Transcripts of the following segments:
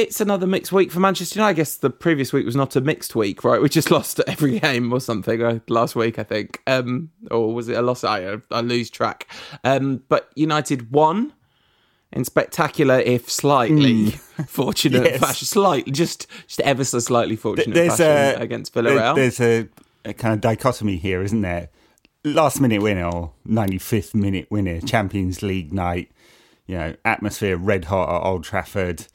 it's another mixed week for Manchester United. I guess the previous week was not a mixed week, right? We just lost every game or something uh, last week, I think. Um, or was it a loss? I, I lose track. Um, but United won in spectacular, if slightly fortunate Yes. fashion, slightly, just just ever so slightly fortunate There's fashion a against Villarreal. There's a, a kind of dichotomy here, isn't there? Last minute winner or 95th minute winner, Champions League night. You know, atmosphere red hot at Old Trafford.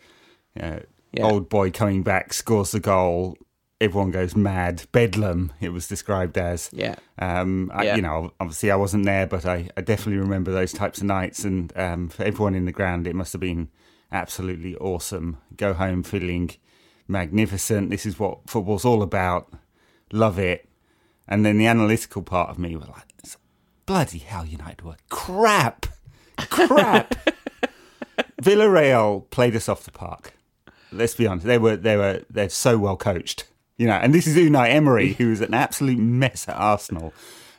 Know, Yeah. Old boy coming back scores the goal. Everyone goes mad. Bedlam. It was described as. Yeah. Um, I, Yeah. You know, obviously I wasn't there, but I, I definitely remember those types of nights. And um, for everyone in the ground, it must have been absolutely awesome. Go home feeling magnificent. This is what football's all about. Love it. And then the analytical part of me was like, bloody hell, United were crap. Crap. Villarreal played us off the park. Let's be honest. They were they were they're so well coached. You know, and this is Unai Emery, who was an absolute mess at Arsenal.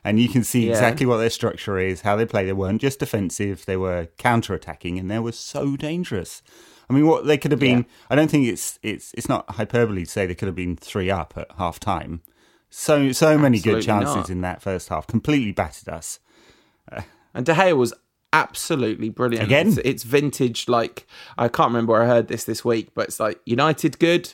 And you can see Yeah. exactly what their structure is, how they play. They weren't just defensive, they were counter attacking and they were so dangerous. I mean what they could have been Yeah. I don't think it's it's it's not hyperbole to say they could have been three up at half time. So so many good chances not. in that first half. Completely battered us. And De Gea was absolutely brilliant. Again? It's, it's vintage, like, I can't remember where I heard this this week, but it's like United good,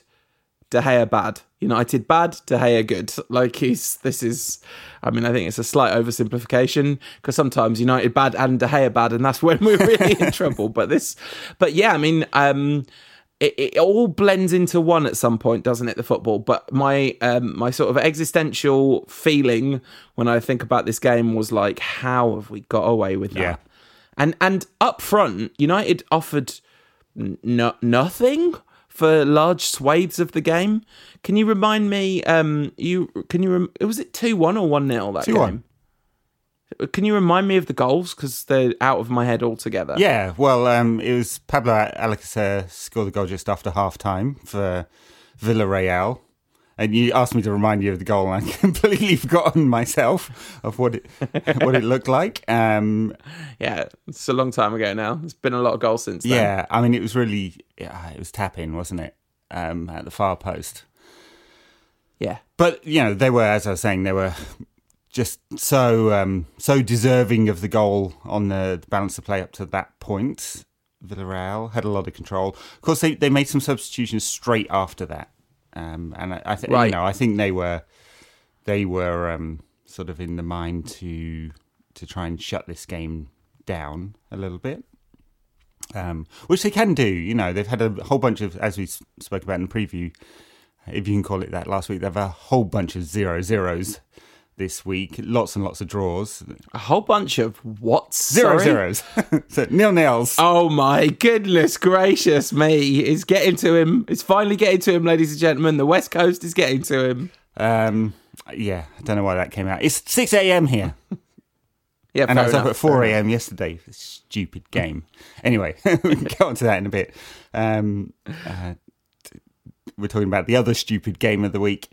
De Gea bad. United bad, De Gea good. Like, he's, this is, I mean, I think it's a slight oversimplification because sometimes United bad and De Gea bad, and that's when we're really in trouble. But this, but yeah, I mean, um, it, it all blends into one at some point, doesn't it? The football, but my um, my sort of existential feeling when I think about this game was like, how have we got away with that? Yeah. And and up front, United offered n- nothing for large swathes of the game. Can you remind me? Um, you can you? Rem- was it two one or one 0 that 2-1. game? Can you remind me of the goals because they're out of my head altogether? Yeah, well, um, it was Pablo Alcacer scored the goal just after half time for Villarreal. And you asked me to remind you of the goal, and I completely forgotten myself of what it what it looked like. Um, yeah. It's a long time ago now. It's been a lot of goals since then. yeah, I mean, it was really yeah, it was tapping, wasn't it? Um, at the far post. yeah. But you know, they were, as I was saying, they were just so um, so deserving of the goal on the, the balance of play up to that point. Villarreal had a lot of control. Of course, they, they made some substitutions straight after that, um, and I, I think Right. you know I think they were they were um, sort of in the mind to to try and shut this game down a little bit. Um, which they can do, you know. They've had a whole bunch of, as we spoke about in the preview, if you can call it that last week. They've a whole bunch of zero zeros this week. Lots and lots of draws. A whole bunch of what? Zero Sorry? zeros. so nil nils. Oh my goodness gracious me. It's getting to him. It's finally getting to him, ladies and gentlemen. The West Coast is getting to him. Um, yeah, I don't know why that came out. It's 6 a.m. here. Yeah, And I was up at 4 a.m. yesterday. Stupid game. Anyway, we can get onto that in a bit. Um, uh, we're talking about the other stupid game of the week.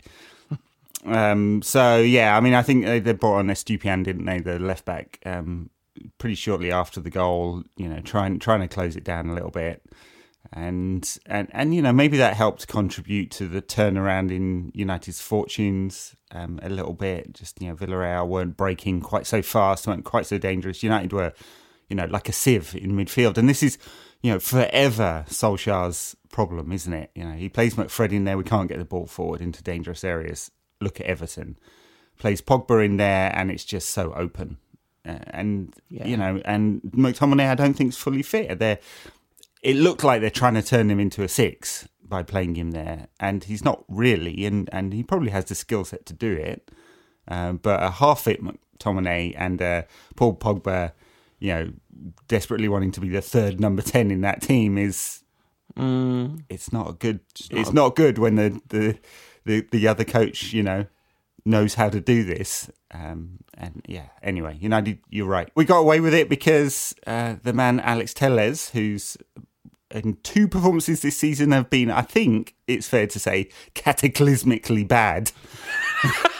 Um, so, yeah, I mean, I think they, they brought on Estupiñán, didn't they? The left back, um, pretty shortly after the goal, you know, trying, trying to close it down a little bit. And, and, and, you know, maybe that helped contribute to the turnaround in United's fortunes um, a little bit. Just, you know, Villarreal weren't breaking quite so fast, weren't quite so dangerous. United were, you know, like a sieve in midfield. And this is, you know, forever Solskjaer's problem, isn't it? You know, he plays McFred in there, we can't get the ball forward into dangerous areas. Look at Everton. Plays Pogba in there, and it's just so open. Uh, and, Yeah. you know, and McTominay, I don't think, is fully fit. They're, it looked like they're trying to turn him into a six by playing him there, and he's not really, and, and he probably has the skill set to do it. Um, but a half fit McTominay and uh, Paul Pogba, you know, desperately wanting to be the third number ten in that team is it's not a good. It's not, good when the, the the the other coach, you know, knows how to do this. Um, and yeah, anyway, United, you're right. We got away with it because uh, the man Alex Telles, who's in two performances this season have been, I think it's fair to say, cataclysmically bad.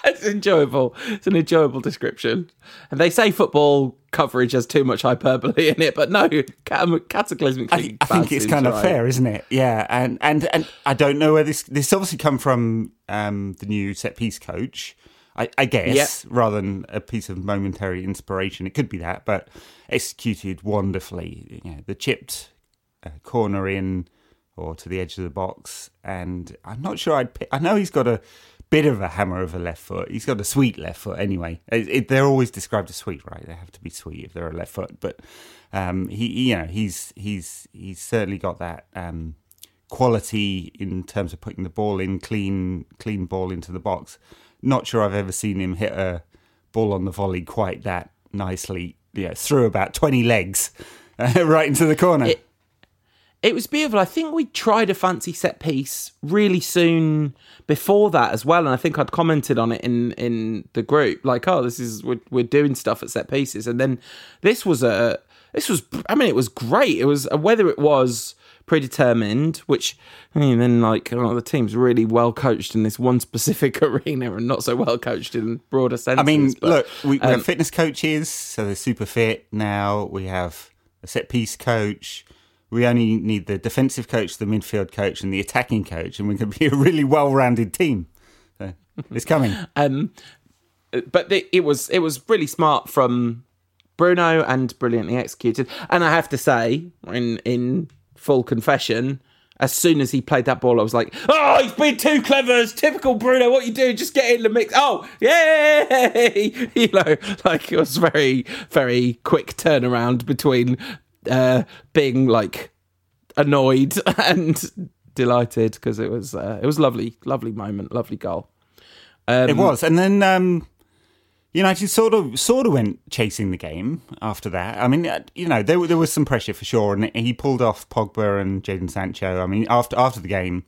it's enjoyable. It's an enjoyable description. And they say football coverage has too much hyperbole in it, but no, cataclysmically. I, I think it's kind right. of fair, isn't it? Yeah, and and and I don't know where this this obviously come from um, the new set piece coach. I, I guess yep. rather than a piece of momentary inspiration, it could be that, but executed wonderfully. You know, the chipped uh, corner in or to the edge of the box, and I'm not sure I'd. Pick, I know he's got a bit of a hammer of a left foot. He's got a sweet left foot anyway. It, it, they're always described as sweet, right? They have to be sweet if they're a left foot. But um, he, you know, he's he's he's certainly got that um, quality in terms of putting the ball in clean, clean ball into the box. Not sure I've ever seen him hit a ball on the volley quite that nicely. Yeah, through about twenty legs right into the corner. It- it was beautiful. I think we tried a fancy set piece really soon before that as well, and I think I'd commented on it in in the group, like, "Oh, this is we're, we're doing stuff at set pieces," and then this was a this was I mean, it was great. It was whether it was predetermined, which I mean, then like oh, the team's really well coached in this one specific arena and not so well coached in broader senses. I mean, but, look, we, we um, have fitness coaches, so they're super fit now. We have a set piece coach we only need the defensive coach, the midfield coach, and the attacking coach, and we can be a really well-rounded team. So it's coming. um, but it, it was it was really smart from Bruno and brilliantly executed. And I have to say, in in full confession, as soon as he played that ball, I was like, "Oh, he's been too clever. It's typical Bruno. What you do? Just get in the mix. Oh, yay! You know, like it was very, very quick turnaround between uh, being like annoyed and delighted because it was uh, it was lovely, lovely moment, lovely goal. Um, it was, and then um, United sort of sort of went chasing the game after that. I mean, uh, you know, there there was some pressure for sure, and he pulled off Pogba and Jadon Sancho. I mean, after after the game.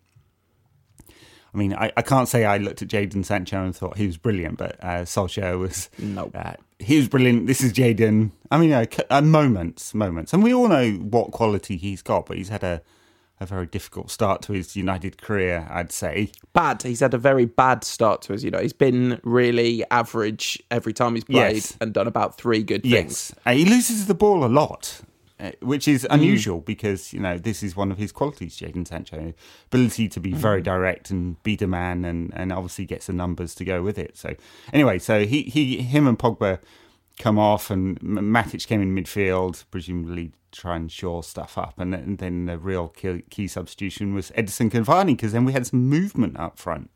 I mean, I, I can't say I looked at Jadon Sancho and thought he was brilliant, but uh, Solskjaer was no. Uh, he was brilliant. This is Jadon. I mean, uh, uh, moments, moments, and we all know what quality he's got, but he's had a a very difficult start to his United career, I'd say. Bad. He's had a very bad start to his. You know, he's been really average every time he's played yes. and done about three good things. Yes, uh, he loses the ball a lot. Uh, which is mm. unusual mm. because you know this is one of his qualities, Jadon Sancho, ability to be mm. very direct and beat a man, and and obviously gets the numbers to go with it. So anyway, so he he him and Pogba come off, and Matic came in midfield, presumably try and shore stuff up, and then, and then the real key, key substitution was Edison Cavani because then we had some movement up front.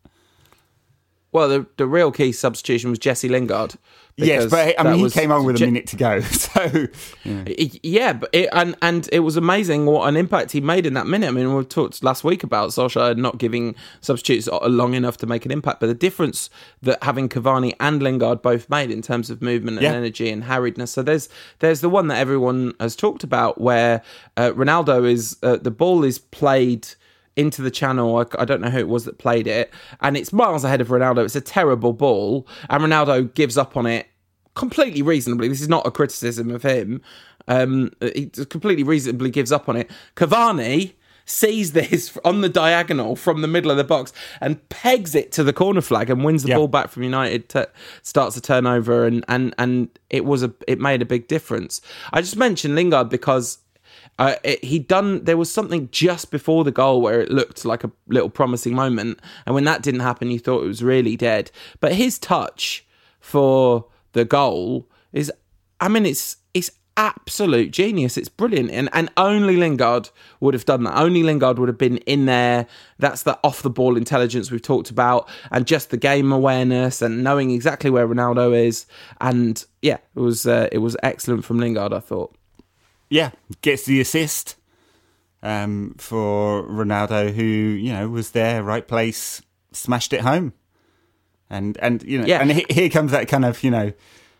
Well, the the real key substitution was Jesse Lingard. Yes, but I mean, he came on with a minute to go. So yeah, yeah but it, and and it was amazing what an impact he made in that minute. I mean, we talked last week about Solskjaer not giving substitutes long enough to make an impact, but the difference that having Cavani and Lingard both made in terms of movement and yeah. energy and harriedness. So there's there's the one that everyone has talked about where uh, Ronaldo is uh, the ball is played into the channel. I, I, don't know who it was that played it, and it's miles ahead of Ronaldo. It's a terrible ball, and Ronaldo gives up on it completely reasonably. This is not a criticism of him. Um, he completely reasonably gives up on it. Cavani sees this on the diagonal from the middle of the box and pegs it to the corner flag and wins the yep. ball back from United. To, starts a turnover and and and it was a it made a big difference. I just mentioned Lingard because uh, he'd done there was something just before the goal where it looked like a little promising moment. And when that didn't happen you thought it was really dead. But his touch for the goal is i mean it's it's absolute genius. It's brilliant. And and only lingard would have done that. Only lingard would have been in there. That's the off the ball intelligence we've talked about and just the game awareness and knowing exactly where ronaldo is. And yeah it was uh, it was excellent from lingard i thought yeah, gets the assist um, for Ronaldo, who you know was there, right place, smashed it home, and and you know, yeah. and here comes that kind of you know.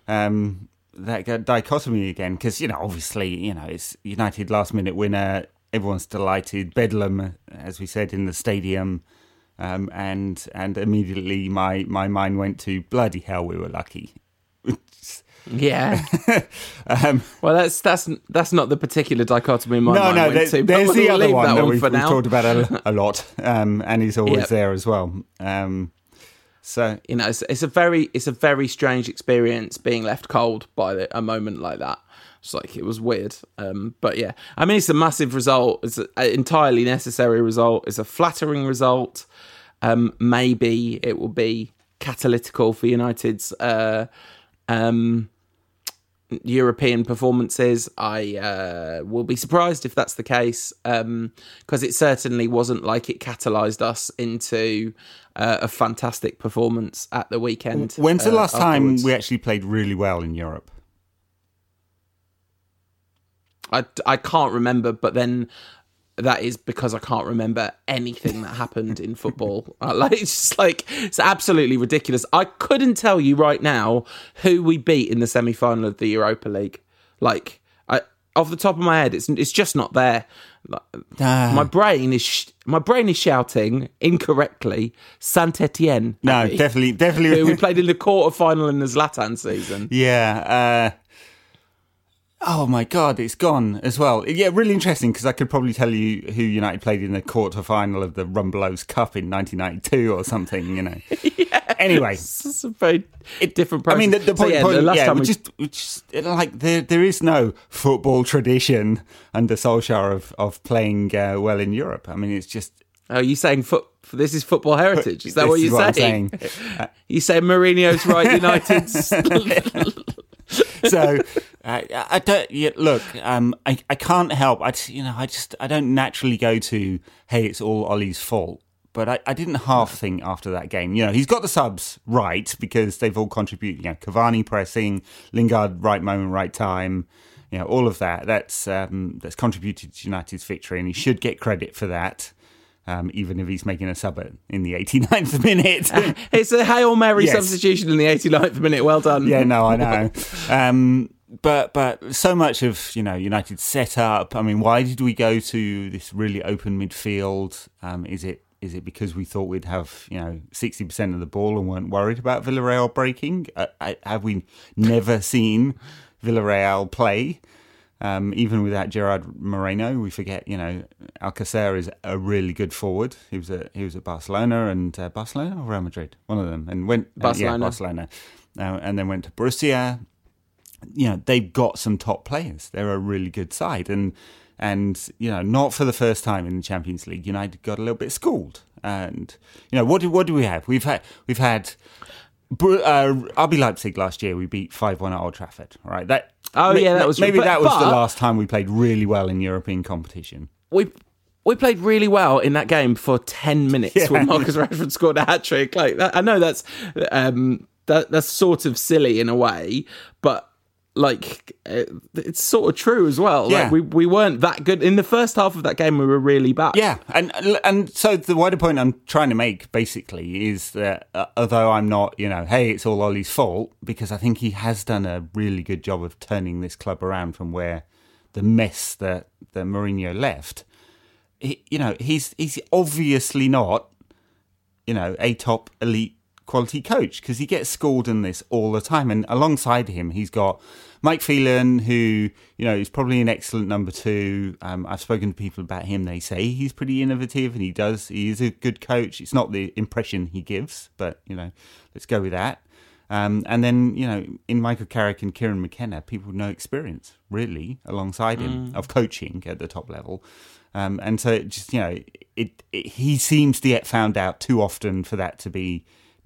Um, that dichotomy again. Because you know obviously you know it's United last minute winner. Everyone's delighted. Bedlam as we said in the stadium. Um, and and immediately my my mind went to bloody hell we were lucky yeah. um, well, that's that's that's not the particular dichotomy in my no, mind no, went to. There's the other one that, we've, we've, talked about a, a lot, um, and he's always yep. there as well. Um, So you know, it's, it's a very it's a very strange experience being left cold by the, a moment like that. It's like it was weird, um, but yeah, I mean, it's a massive result. It's an entirely necessary result. It's a flattering result. Um, maybe it will be catalytical for United's uh, um, European performances. I uh, will be surprised if that's the case because um, it certainly wasn't like it catalysed us into uh, a fantastic performance at the weekend. When's the uh, last afterwards. time we actually played really well in Europe? I, I can't remember, but then that is because I can't remember anything that happened in football. Like it's just like it's absolutely ridiculous. I couldn't tell you right now who we beat in the semi final of the Europa League. Like I, off the top of my head, it's it's just not there. Ah. my brain is sh- my brain is shouting incorrectly. Saint Etienne. No, definitely, definitely. we played in the quarter final in the Zlatan season. yeah. Uh, oh my god, it's gone as well. Yeah, really interesting because I could probably tell you who United played in the quarter final of the Rumbelows Cup in 1992 or something. You know. yeah. Anyway, It's a very different. Process. I mean, the, the So, point, yeah, point the last yeah, time we just, we just like there, there is no football tradition under Solskjaer of of playing uh, well in Europe. I mean, it's just Oh, you saying foot? This is football heritage. Is that what is you're what I'm saying? saying. You say Mourinho's right, United's. so uh, I don't yeah, look. Um, I I can't help. I just- you know I just I don't naturally go to hey it's all Ollie's fault. But I, I didn't half think after that game. You know, he's got the subs right because they've all contributed. You know, Cavani pressing, Lingard right moment, right time. You know, all of that. That's um, that's contributed to United's victory, and he should get credit for that. Um, even if he's making a sub in the 89th minute. it's a hail mary Yes. substitution in the 89th minute. Well done. yeah, no, I know. Um, but but so much of you know United's setup. I mean, why did we go to this really open midfield? Um, is it is it because we thought we'd have you know sixty percent of the ball and weren't worried about Villarreal breaking? Uh, I, have we never seen Villarreal play? Um, even without Gerard Moreno, we forget. You know, Alcacer is a really good forward. He was at he was at Barcelona and uh, Barcelona or Real Madrid, one of them, and went uh, yeah, Barcelona. Barcelona, uh, and then went to Borussia. You know, they've got some top players. They're a really good side, and and you know, not for the first time in the Champions League, United got a little bit schooled. And you know, what do what do we have? We've had we've had. Uh, RB Leipzig last year, we beat five one at Old Trafford. Right, that Oh, ma- yeah, that was- maybe but- that was the last time we played really well in European competition. we we played really well in that game for ten minutes Yeah. when Marcus Rashford scored a hat trick. Like that, I know that's um, that that's sort of silly in a way, but like uh, it's sort of true as well. Yeah. Like we we weren't that good in the first half of that game. We were really bad. Yeah, and and so the wider point I'm trying to make basically is that uh, although I'm not, you know, hey, it's all Ollie's fault because I think he has done a really good job of turning this club around from where the mess that that Mourinho left. He, you know, he's he's obviously not, you know, a top elite quality coach because he gets schooled in this all the time. And alongside him, he's got Mike Phelan, who you know is probably an excellent number two. Um, I've spoken to people about him; they say he's pretty innovative, and he does. He is a good coach. It's not the impression he gives, but you know, let's go with that. Um, and then you know, in Michael Carrick and Kieran McKenna, people with no experience really alongside him of coaching at the top level. Um, and so it just you know, it, it he seems to get found out too often for that to be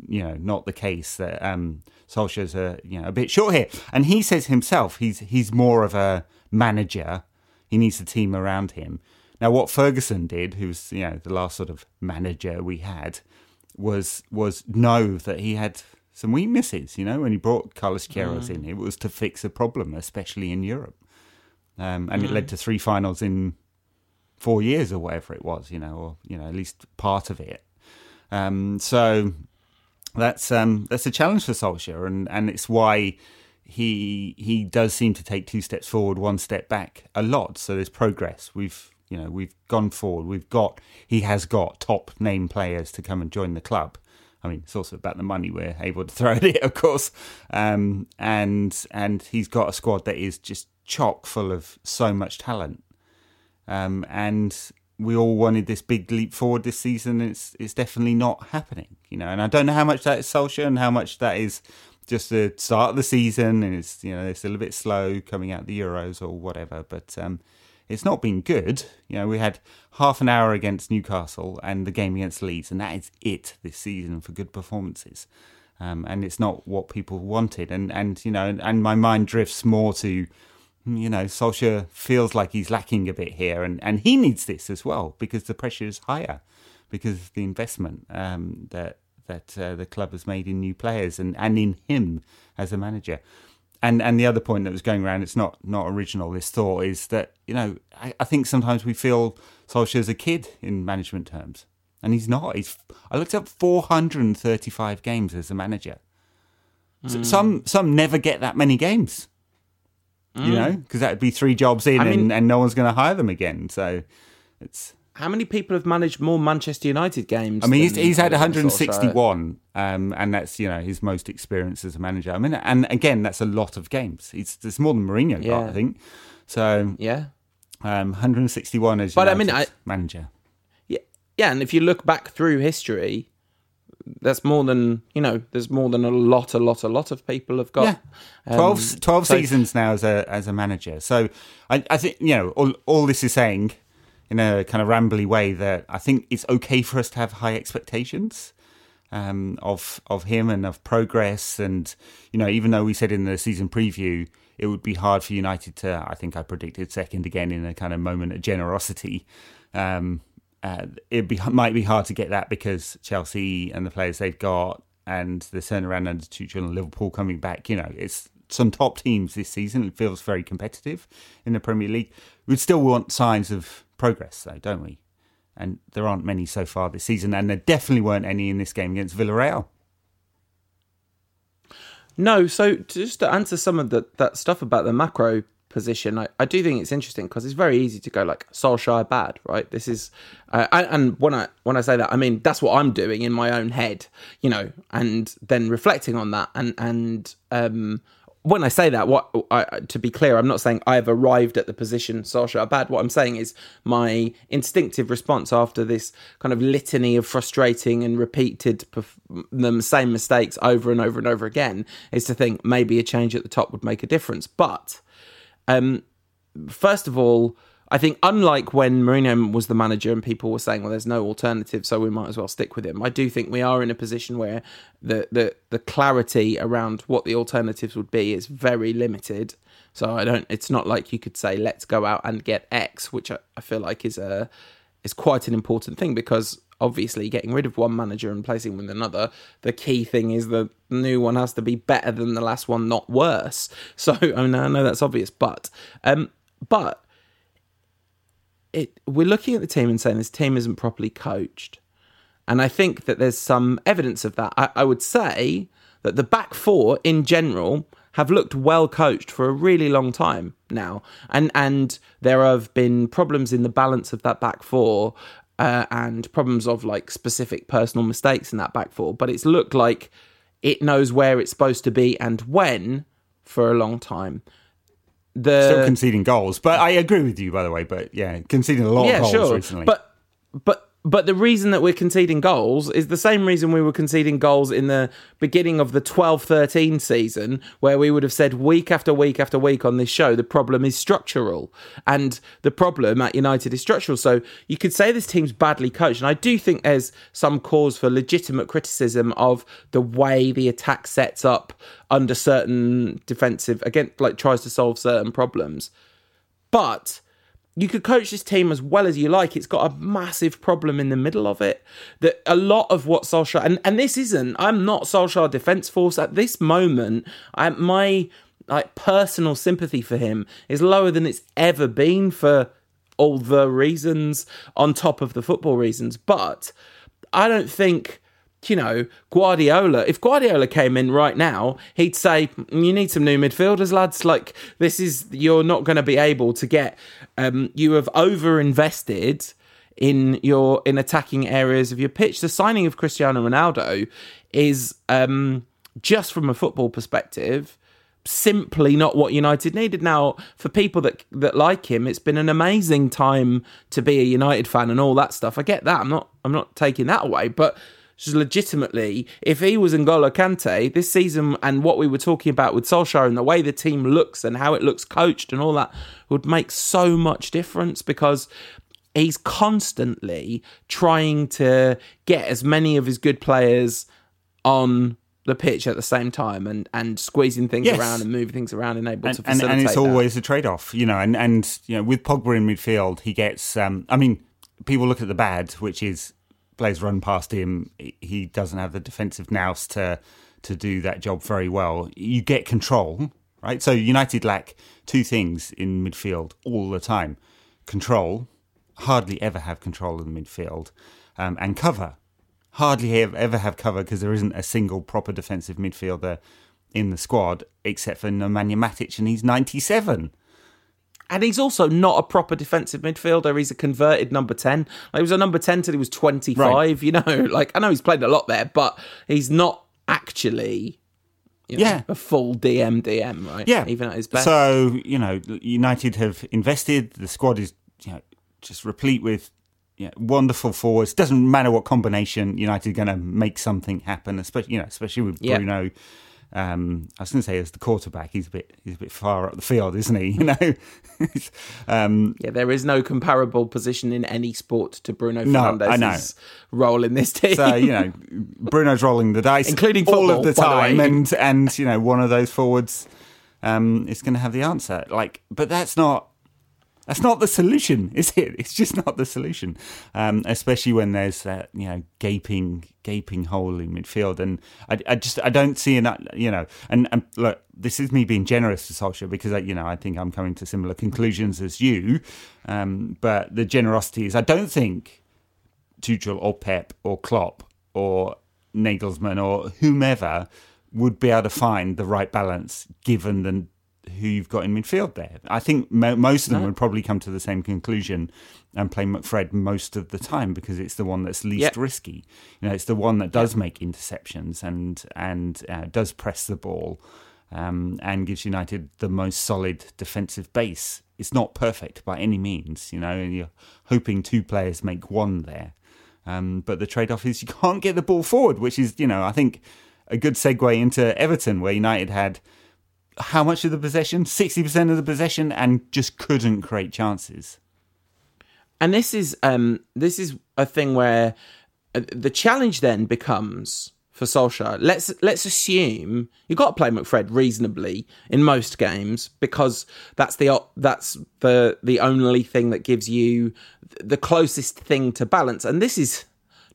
you know not the case that um Solskjaer's a you know a bit short here. And he says himself he's he's more of a manager. He needs a team around him. Now what Ferguson did who was you know the last sort of manager we had was was know that he had some weaknesses you know when he brought Carlos Queiroz in it was to fix a problem especially in Europe. Um, and it led to three finals in four years or whatever it was you know or you know at least part of it. Um, so that's um, that's a challenge for Solskjaer, and, and it's why he he does seem to take two steps forward, one step back a lot. So there's progress. We've you know we've gone forward. We've got he has got top name players to come and join the club. I mean, it's also about the money we're able to throw at it, of course. Um, and and he's got a squad that is just chock full of so much talent. Um, and we all wanted this big leap forward this season. It's it's definitely not happening, you know. And I don't know how much that is Solskjaer and how much that is just the start of the season, and it's you know it's a little bit slow coming out the Euros or whatever. But um, it's not been good. You know, we had half an hour against Newcastle and the game against Leeds, and that is it this season for good performances. Um, and it's not what people wanted. And and you know, and my mind drifts more to you know, Solskjaer feels like he's lacking a bit here, and, and he needs this as well because the pressure is higher because of the investment um, that that uh, the club has made in new players and, and in him as a manager. And and the other point that was going around, it's not not original. This thought is that you know I, I think sometimes we feel Solskjaer's a kid in management terms, and he's not. He's I looked up 435 games as a manager. Mm. Some some never get that many games. Mm. You know, because that would be three jobs in, I mean, and, and no one's going to hire them again. So it's how many people have managed more Manchester United games? I mean, he's, he's had 161, um, and that's you know his most experience as a manager. I mean, and again, that's a lot of games. It's there's more than Mourinho yeah. got, I think. So yeah, um, 161 as but I mean, I, manager. Yeah, yeah, and if you look back through history, that's more than you know. There's more than a lot, a lot, a lot of people have got. Yeah. 12, um, 12 so, seasons now as a as a manager. So I, I think you know all, all this is saying in a kind of rambly way that I think it's okay for us to have high expectations um, of of him and of progress. And you know, even though we said in the season preview it would be hard for United to, I think I predicted second again in a kind of moment of generosity. Um, uh, it might be hard to get that because Chelsea and the players they've got and the turnaround under Tuchel and Liverpool coming back, you know, it's some top teams this season. It feels very competitive in the Premier League. We'd still want signs of progress, though, don't we? And there aren't many so far this season, and there definitely weren't any in this game against Villarreal. No, so just to answer some of the, that stuff about the macro position. I, I do think it's interesting because it's very easy to go like Solskjaer bad, right? This is, uh, and when I when I say that, I mean that's what I'm doing in my own head, you know, and then reflecting on that, and and um, when I say that, what I, to be clear, I'm not saying I've arrived at the position Solskjaer bad. What I'm saying is my instinctive response after this kind of litany of frustrating and repeated the same mistakes over and over and over again is to think maybe a change at the top would make a difference, but um, first of all, I think unlike when Mourinho was the manager and people were saying, "Well, there's no alternative, so we might as well stick with him." I do think we are in a position where the the the clarity around what the alternatives would be is very limited. So I don't. It's not like you could say, "Let's go out and get X," which I, I feel like is a is quite an important thing because obviously getting rid of one manager and placing with another, the key thing is the new one has to be better than the last one, not worse. So I mean, I know that's obvious, but um, but it we're looking at the team and saying this team isn't properly coached, and I think that there's some evidence of that. I, I would say that the back four in general have looked well coached for a really long time now, and and there have been problems in the balance of that back four uh, and problems of like specific personal mistakes in that back four, but it's looked like it knows where it's supposed to be and when for a long time. The still conceding goals, but I agree with you by the way. But yeah, conceding a lot yeah, of goals sure. recently. But but but the reason that we're conceding goals is the same reason we were conceding goals in the beginning of the 12 13 season, where we would have said week after week after week on this show, the problem is structural. And the problem at United is structural. So you could say this team's badly coached. And I do think there's some cause for legitimate criticism of the way the attack sets up under certain defensive, again, like tries to solve certain problems. But you could coach this team as well as you like. It's got a massive problem in the middle of it. That a lot of what Solskjaer and, and this isn't. I'm not Solskjaer defense force at this moment. I, my like personal sympathy for him is lower than it's ever been for all the reasons on top of the football reasons. But I don't think you know, Guardiola, if Guardiola came in right now, he'd say, You need some new midfielders, lads. Like, this is, you're not going to be able to get, um, you have over invested in your, in attacking areas of your pitch. The signing of Cristiano Ronaldo is, um, just from a football perspective, simply not what United needed. Now, for people that that like him, it's been an amazing time to be a United fan and all that stuff. I get that. I'm not I'm not taking that away, but just legitimately, if he was N'Golo Kante this season and what we were talking about with Solskjaer and the way the team looks and how it looks coached and all that would make so much difference because he's constantly trying to get as many of his good players on the pitch at the same time and, and squeezing things Yes. around and moving things around and able and, to facilitate and it's that. always a trade off, you know. And, and you know, with Pogba in midfield, he gets. Um, I mean, people look at the bad, which is players run past him. He doesn't have the defensive nous to to do that job very well. You get control, right? So United lack two things in midfield all the time: control, hardly ever have control in the midfield, um, and cover. Hardly ever, ever have cover because there isn't a single proper defensive midfielder in the squad except for Nemanja Matic, and he's 97. And he's also not a proper defensive midfielder. He's a converted number 10. Like, he was a number 10 till he was 25, Right. you know. Like, I know he's played a lot there, but he's not actually you know, Yeah. a full DM DM, right? Yeah, Even at his best. So you know, United have invested. The squad is you know just replete with you know, wonderful forwards. Doesn't matter what combination United are going to make something happen. Especially you know, especially with Yeah. Bruno. Um, I was going to say as the quarterback, he's a bit he's a bit far up the field, isn't he? You know. um, yeah, there is no comparable position in any sport to Bruno No, Fernandes's role in this team. So you know, Bruno's rolling the dice, Including all of football, the the time, way. and and you know, one of those forwards um, is going to have the answer. Like, but that's not that's not the solution, is it? It's just not the solution, um, especially when there's that you know gaping gaping hole in midfield, and I, I just I don't see enough, you know. And, and look, this is me being generous to Solskjaer because I, you know I think I'm coming to similar conclusions as you, um, but the generosity is I don't think Tuchel or Pep or Klopp or Nagelsmann or whomever would be able to find the right balance given the who you've got in midfield there. I think mo- most of them would probably come to the same conclusion and play McFred most of the time because it's the one that's least Yep. risky. You know, it's the one that does make interceptions and and uh, does press the ball um, and gives United the most solid defensive base. It's not perfect by any means, you know, and you're hoping two players make one there. Um, but the trade off is you can't get the ball forward, which is, you know, I think a good segue into Everton, where United had how much of the possession? 60% of the possession and just couldn't create chances. and this is um this is a thing where uh, the challenge then becomes for Solskjaer. Let's let's assume you've got to play McFred reasonably in most games because that's the that's the the only thing that gives you the closest thing to balance. And this is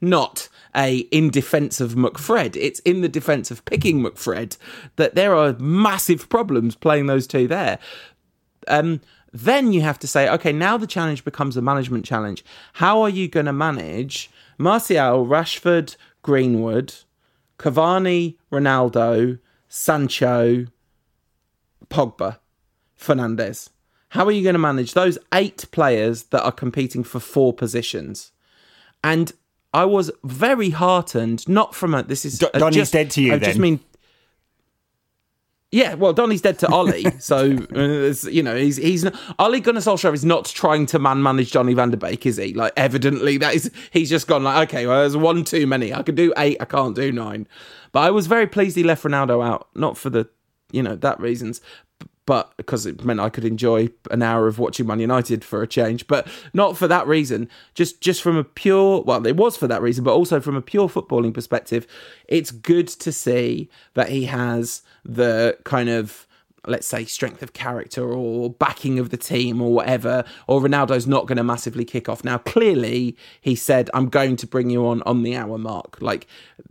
not a in defense of McFred. It's in the defense of picking McFred that there are massive problems playing those two there. Um, then you have to say, okay, now the challenge becomes a management challenge. How are you going to manage Martial, Rashford, Greenwood, Cavani, Ronaldo, Sancho, Pogba, Fernandes? How are you going to manage those eight players that are competing for four positions? And I was very heartened, not from a this is a Donny's just- dead to you I just mean yeah, well, Donny's dead to Ollie, so uh, you know he's he's not, Ollie Gunnar Solskjaer is not trying to man manage Johnny Van der Beek, is he? Like, evidently, that is he's just gone like, okay, well, there's one too many. I could do eight, I can't do nine. But I was very pleased he left Ronaldo out, not for the you know that reasons, but because it meant I could enjoy an hour of watching Man United for a change, but not for that reason. Just just from a pure well, it was for that reason, but also from a pure footballing perspective, it's good to see that he has the kind of let's say strength of character or backing of the team or whatever or Ronaldo's not going to massively kick off. Now clearly he said I'm going to bring you on on the hour mark. Like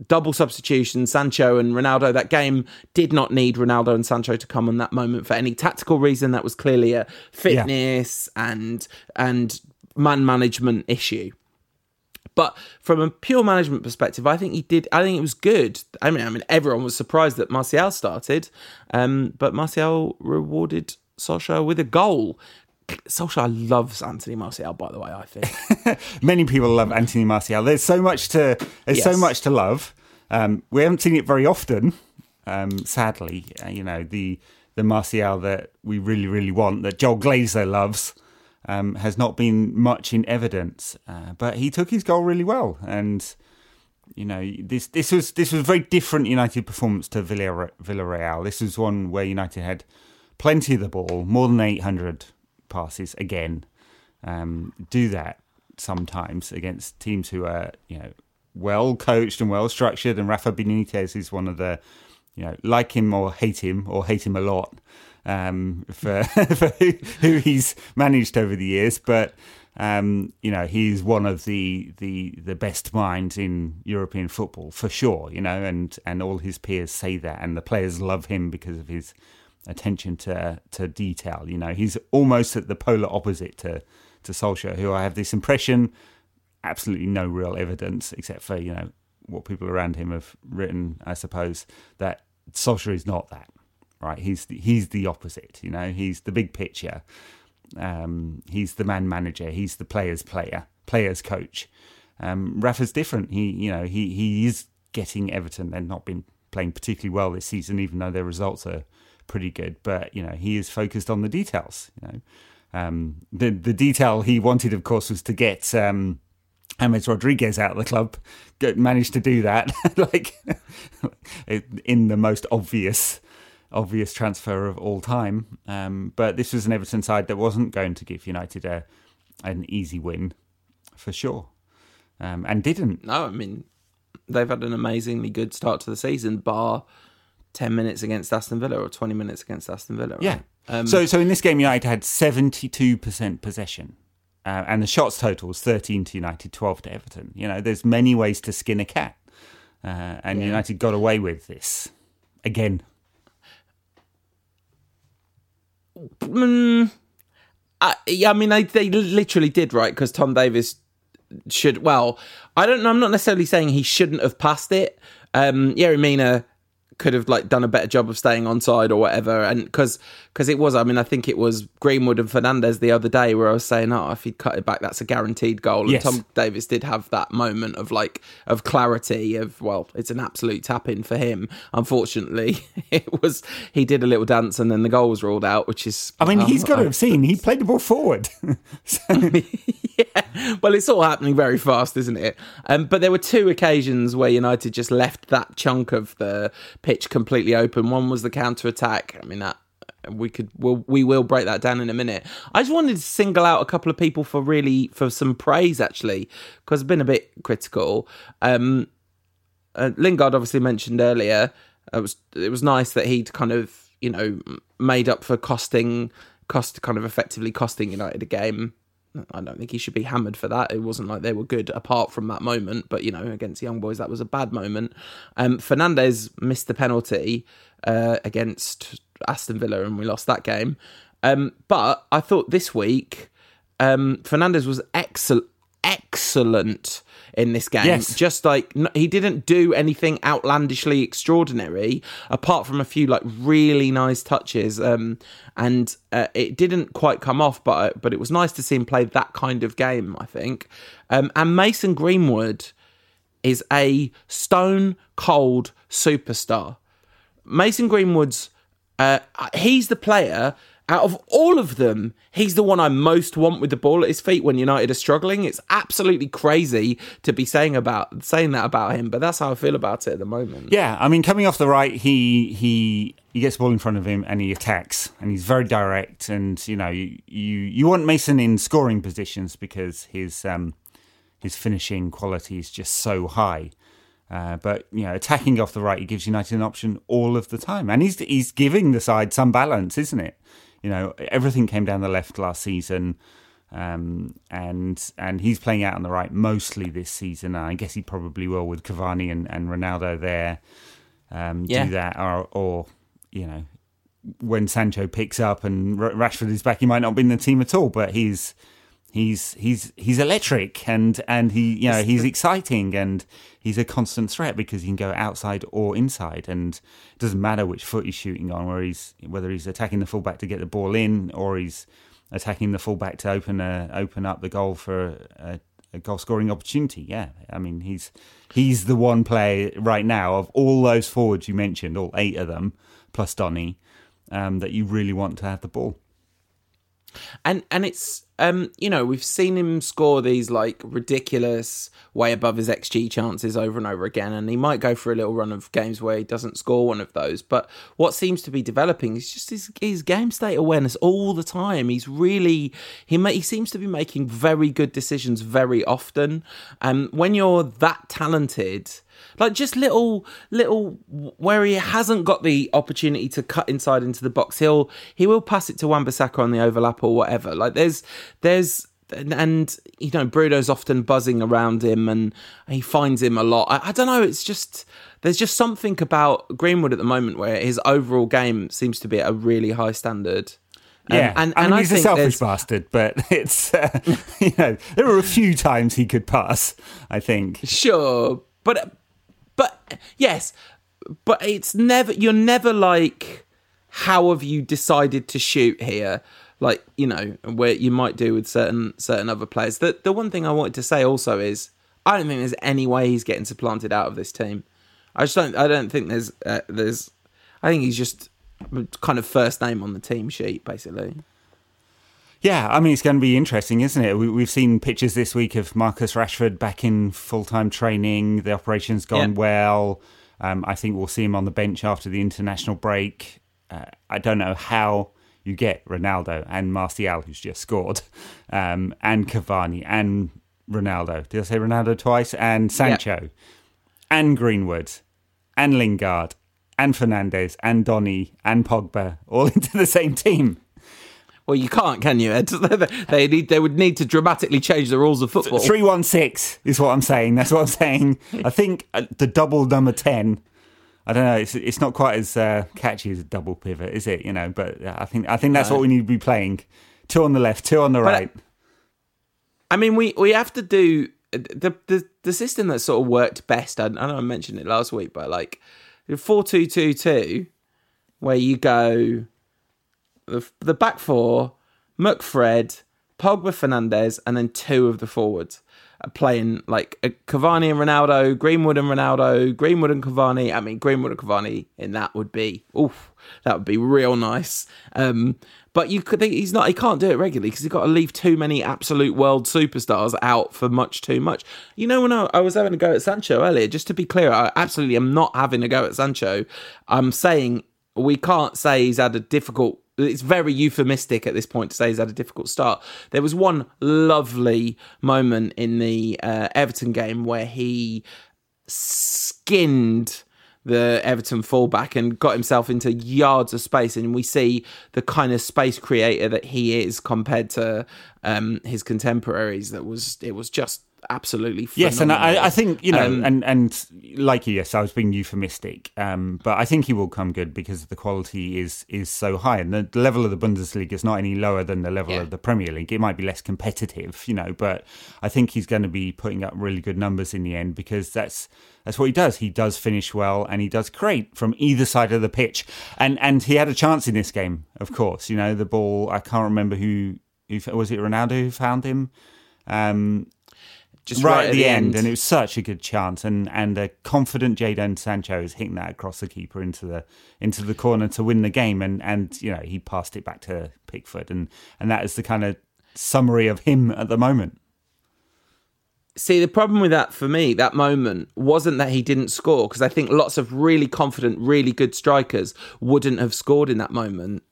double substitution Sancho and Ronaldo that game did not need Ronaldo and Sancho to come on that moment for any tactical reason. That was clearly a fitness and and man management issue but from a pure management perspective, I think he did. I think it was good. I mean, I mean, everyone was surprised that Martial started, um, but Martial rewarded Solskjaer with a goal. Solskjaer loves Anthony Martial, by the way. I think. Many people love Anthony Martial. There's so much to there's so much to love. Um, we haven't seen it very often, um, sadly. Uh, you know the the Martial that we really, really want, that Joel Glazer loves, um, has not been much in evidence. Uh, but he took his goal really well, and you know this this was this was a very different United performance to Villarreal. This was one where United had plenty of the ball, more than eight hundred passes again. Um, do that sometimes against teams who are you know well coached and well structured, and Rafa Benitez is one of the you know, like him or hate him or hate him a lot um, for, for who, who, he's managed over the years. But um, you know, he's one of the, the the best minds in European football for sure. You know, and and all his peers say that, and the players love him because of his attention to to detail. You know, he's almost at the polar opposite to to Solskjaer, who I have this impression, absolutely no real evidence except for you know what people around him have written, I suppose, that Solskjaer is not that. Right, he's the, he's the opposite. You know, he's the big picture. Um, he's the man manager. He's the players player, players coach. Um, Rafa's different. He you know he he is getting Everton. They've not been playing particularly well this season, even though their results are pretty good. But you know he is focused on the details. You know, um, the the detail he wanted, of course, was to get. Um, James Rodriguez out of the club managed to do that, like in the most obvious, obvious transfer of all time. Um, but this was an Everton side that wasn't going to give United a an easy win, for sure, um, and didn't. No, I mean they've had an amazingly good start to the season, bar ten minutes against Aston Villa or twenty minutes against Aston Villa. Right? Yeah. Um, so, so in this game, United had seventy-two percent possession uh, and the shots total was 13 to United, 12 to Everton. You know, there's many ways to skin a cat. Uh, and yeah. United got away with this again. Mm, I, yeah, I mean, they, they literally did, right? Because Tom Davies should, well, I don't know. I'm not necessarily saying he shouldn't have passed it. Um, Mina could have like done a better job of staying on side or whatever and because because it was i mean i think it was greenwood and Fernandes the other day where i was saying oh if he'd cut it back that's a guaranteed goal yes. and tom Davies did have that moment of like of clarity of well it's an absolute tap in for him unfortunately it was he did a little dance and then the goal was ruled out which is i mean um, he's got to have seen he played the ball forward so. yeah well it's all happening very fast isn't it um, but there were two occasions where united just left that chunk of the pitch completely open. One was the counter attack. I mean that we could we'll, we will break that down in a minute. I just wanted to single out a couple of people for really for some praise actually because I've been a bit critical. Um, uh, Lingard obviously mentioned earlier. It was it was nice that he'd kind of you know made up for costing cost kind of effectively costing United a game I don't think he should be hammered for that. It wasn't like they were good apart from that moment, but you know, against Young Boys, that was a bad moment. Um, Fernandes missed the penalty uh, against Aston Villa, and we lost that game. Um, but I thought this week, um, Fernandes was excellent, excellent in this game. Yes. Just like he didn't do anything outlandishly extraordinary apart from a few like really nice touches. Um, and uh, it didn't quite come off, but uh, but it was nice to see him play that kind of game. I think. Um, and Mason Greenwood is a stone cold superstar. Mason Greenwood's uh, he's the player out of all of them, he's the one I most want with the ball at his feet when United are struggling. It's absolutely crazy to be saying about saying that about him, but that's how I feel about it at the moment. Yeah, I mean, coming off the right, he he he gets the ball in front of him and he attacks, and he's very direct. And you know, you you, you want Mason in scoring positions because his um his finishing quality is just so high. Uh, but you know, attacking off the right, he gives United an option all of the time, and he's he's giving the side some balance, isn't it? You know, everything came down the left last season. Um, and and he's playing out on the right mostly this season. I guess he probably will with Cavani and, and Ronaldo there. Um, yeah. Do that, or, or you know, when Sancho picks up and Rashford is back, he might not be in the team at all, but he's he's he's he's electric and and he you know he's exciting and he's a constant threat because he can go outside or inside and it doesn't matter which foot he's shooting on where he's whether he's attacking the fullback to get the ball in or he's attacking the fullback to open a, open up the goal for a, a goal scoring opportunity yeah i mean he's he's the one player right now of all those forwards you mentioned all eight of them plus Donny um, that you really want to have the ball. And and it's um you know we've seen him score these like ridiculous way above his xG chances over and over again, and he might go for a little run of games where he doesn't score one of those. But what seems to be developing is just his, his game state awareness all the time. He's really he ma- he seems to be making very good decisions very often. Um, when you're that talented like just little little where he hasn't got the opportunity to cut inside into the box he'll he will pass it to Wan-Bissaka on the overlap or whatever. Like there's there's and you know Bruno's often buzzing around him and he finds him a lot. I, I don't know it's just there's just something about Greenwood at the moment where his overall game seems to be at a really high standard. Yeah, and, and, I mean, and he's a selfish bastard, but it's uh, you know there are a few times he could pass. I think. Sure, but but yes, but it's never you're never like how have you decided to shoot here? Like, you know, where you might do with certain certain other players. The the one thing I wanted to say also is I don't think there's any way he's getting supplanted out of this team. I just don't I don't think there's uh, there's I think he's just kind of first name on the team sheet basically. Yeah, I mean, it's going to be interesting, isn't it? We, have seen pictures this week of Marcus Rashford back in full time training. The operation's gone yeah. well. Um, I think we'll see him on the bench after the international break. Uh, I don't know how you get Ronaldo and Martial, who's just scored, um, and Cavani and Ronaldo. Did I say Ronaldo twice? And Sancho, yeah. and Greenwood, and Lingard, and Fernandes, and Donny, and Pogba all into the same team. Well, you can't, can you? they need, they would need to dramatically change the rules of football. Three one six is what I'm saying. That's what I'm saying. I think uh, the double number ten. I don't know. It's it's not quite as uh, catchy as a double pivot, is it? You know, but I think I think that's no. what we need to be playing. Two on the left, two on the but, right. I mean, we we have to do the the the system that sort of worked best. I, I know I mentioned it last week, but like four two two two, where you go the, the back four, McFred, Pogba, Fernandes, and then two of the forwards playing like Cavani and Ronaldo, Greenwood and Ronaldo, Greenwood and Cavani. I mean, Greenwood and Cavani in that would be, oof, that would be real nice. Um, but you could think he's not, he can't do it regularly because he's got to leave too many absolute world superstars out for much too much. You know, when I, I was having a go at Sancho earlier, just to be clear, I absolutely am not having a go at Sancho. I'm saying we can't say he's had a difficult it's very euphemistic at this point to say he's had a difficult start. There was one lovely moment in the uh, Everton game where he skinned the Everton fullback and got himself into yards of space. And we see the kind of space creator that he is compared to um, his contemporaries. That was it was just absolutely phenomenal. yes and I, I, think you know um, and and like you yes i was being euphemistic um, but i think he will come good because the quality is is so high and the level of the bundesliga is not any lower than the level yeah. of the premier league it might be less competitive you know but i think he's going to be putting up really good numbers in the end because that's that's what he does he does finish well and he does create from either side of the pitch and and he had a chance in this game of course you know the ball i can't remember who who was it ronaldo who found him um, just right, right at the, the end. end. and it was such a good chance. And and a confident Jadon Sancho is hitting that across the keeper into the into the corner to win the game. And and you know he passed it back to Pickford, and and that is the kind of summary of him at the moment. See, the problem with that for me, that moment, wasn't that he didn't score, because I think lots of really confident, really good strikers wouldn't have scored in that moment.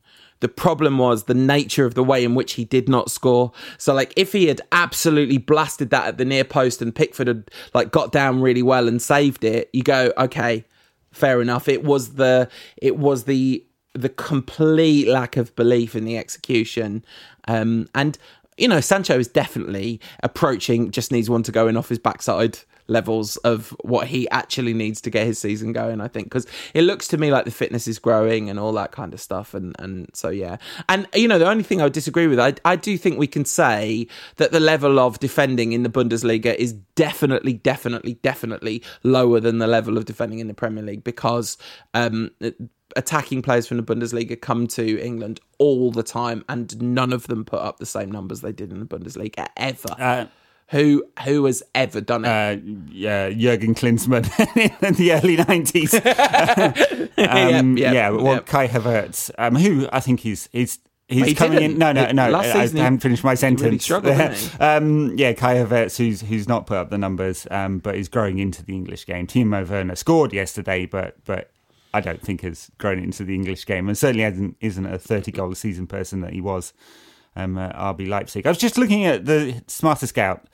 The problem was the nature of the way in which he did not score. So, like, if he had absolutely blasted that at the near post and Pickford had like got down really well and saved it, you go, okay, fair enough. It was the it was the the complete lack of belief in the execution, um, and you know, Sancho is definitely approaching. Just needs one to go in off his backside levels of what he actually needs to get his season going. I think because it looks to me like the fitness is growing and all that kind of stuff. And and so yeah, and you know the only thing I would disagree with, I I do think we can say that the level of defending in the Bundesliga is definitely, definitely, definitely lower than the level of defending in the Premier League because um attacking players from the Bundesliga come to England all the time, and none of them put up the same numbers they did in the Bundesliga ever. Uh, Who who has ever done it? Uh, yeah, Jurgen Klinsmann in the early nineties. um, Yep, yep, yeah, well, yep. Kai Havertz, um, who I think he's he's he's He coming didn't. in. No, no, no. last I, I season he- haven't finished my sentence. struggled, didn't he? um, yeah, Kai Havertz, who's who's not put up the numbers, um, but is growing into the English game. Timo Werner scored yesterday, but but. I don't think has grown into the English game, and certainly hasn't, isn't a thirty goal a season person that he was um, at RB Leipzig. I was just looking at the Smarter Scout.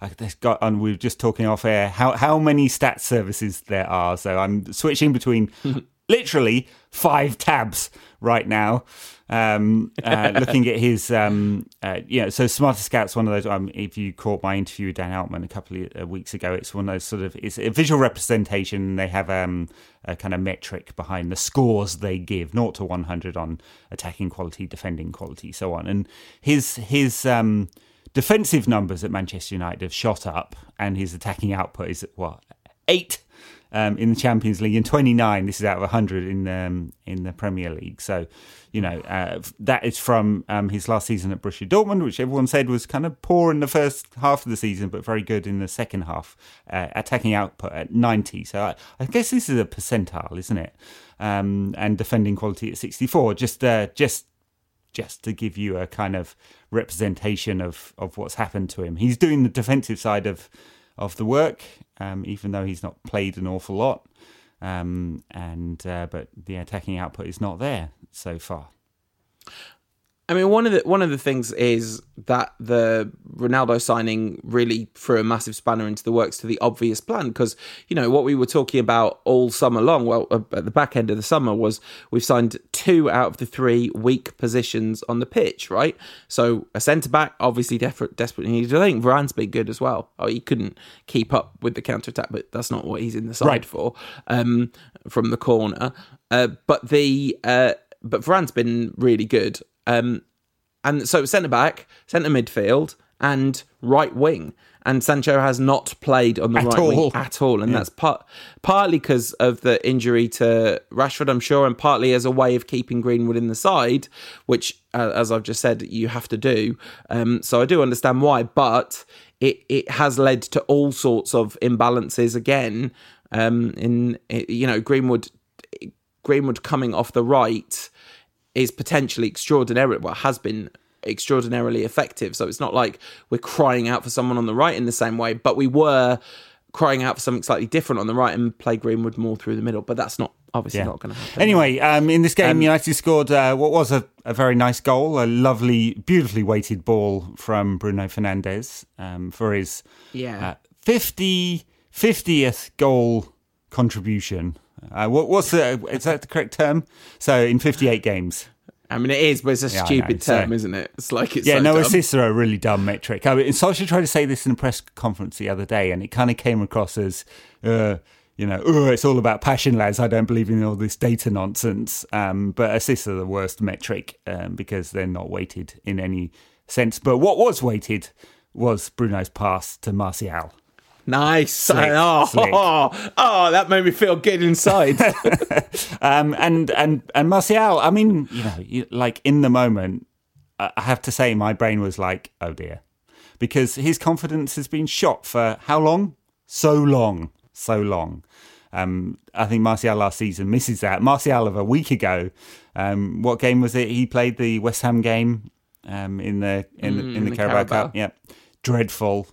I got on. We were just talking off air how how many stat services there are. So I'm switching between literally five tabs right now. Um, uh, looking at his, um, uh, you know, so Smarter Scout's one of those. Um, if you caught my interview with Dan Altman a couple of uh, weeks ago, it's one of those sort of it's a visual representation. They have um, a kind of metric behind the scores they give, 0 to 100 on attacking quality, defending quality, so on. And his his um, defensive numbers at Manchester United have shot up, and his attacking output is at what eight um, in the Champions League and 29. This is out of 100 in um, in the Premier League. So, you know, uh, that is from um, his last season at Borussia Dortmund, which everyone said was kind of poor in the first half of the season, but very good in the second half. Uh, attacking output at 90. So I, I guess this is a percentile, isn't it? Um, and defending quality at 64. Just uh, just just to give you a kind of representation of, of what's happened to him. He's doing the defensive side of of the work, um, even though he's not played an awful lot. Um, and uh, but the attacking output is not there so far. I mean, one of the one of the things is that the Ronaldo signing really threw a massive spanner into the works to the obvious plan because you know what we were talking about all summer long. Well, uh, at the back end of the summer was we've signed two out of the three weak positions on the pitch, right? So a centre back obviously def- desperately needed. I think Varane's been good as well. Oh, he couldn't keep up with the counter attack, but that's not what he's in the side Right. for. Um, from the corner, uh, but the uh, but Varane's been really good. Um, and so centre back, centre midfield, and right wing. And Sancho has not played on the At right all. wing at all, and that's part partly because of the injury to Rashford, I'm sure, and partly as a way of keeping Greenwood in the side, which, uh, as I've just said, you have to do. Um, so I do understand why, but it it has led to all sorts of imbalances again. Um, in you know Greenwood Greenwood coming off the right is potentially extraordinary. Well, has been extraordinarily effective. So it's not like we're crying out for someone on the right in the same way, but we were crying out for something slightly different on the right and play Greenwood more through the middle. But that's not obviously Yeah. not going to happen. Anyway, um, in this game, Um, United scored uh, what was a, a very nice goal, a lovely, beautifully weighted ball from Bruno Fernandes um, for his Yeah. uh, 50, 50th goal contribution. Uh, what, what's the, is that the correct term? So in 58 games. I mean, it is, but it's a Yeah, stupid know, so- term, isn't it? It's like it's Yeah, so no, dumb. assists are a really dumb metric. I mean, Solskjaer tried to say this in a press conference the other day, and it kind of came across as, uh, you know, it's all about passion, lads. I don't believe in all this data nonsense. Um, but assists are the worst metric um, because they're not weighted in any sense. But what was weighted was Bruno's pass to Martial. Nice. Slick, oh, slick. oh, oh, that made me feel good inside. Um, and and and Martial, I mean, you know, you, like in the moment, I have to say, my brain was like, oh dear, because his confidence has been shot for how long? So long, so long. Um, I think Martial last season misses that. Martial of a week ago, um, what game was it? He played the West Ham game um, in the in, the in the, the Carabao, Carabao. Cup. Yep, dreadful,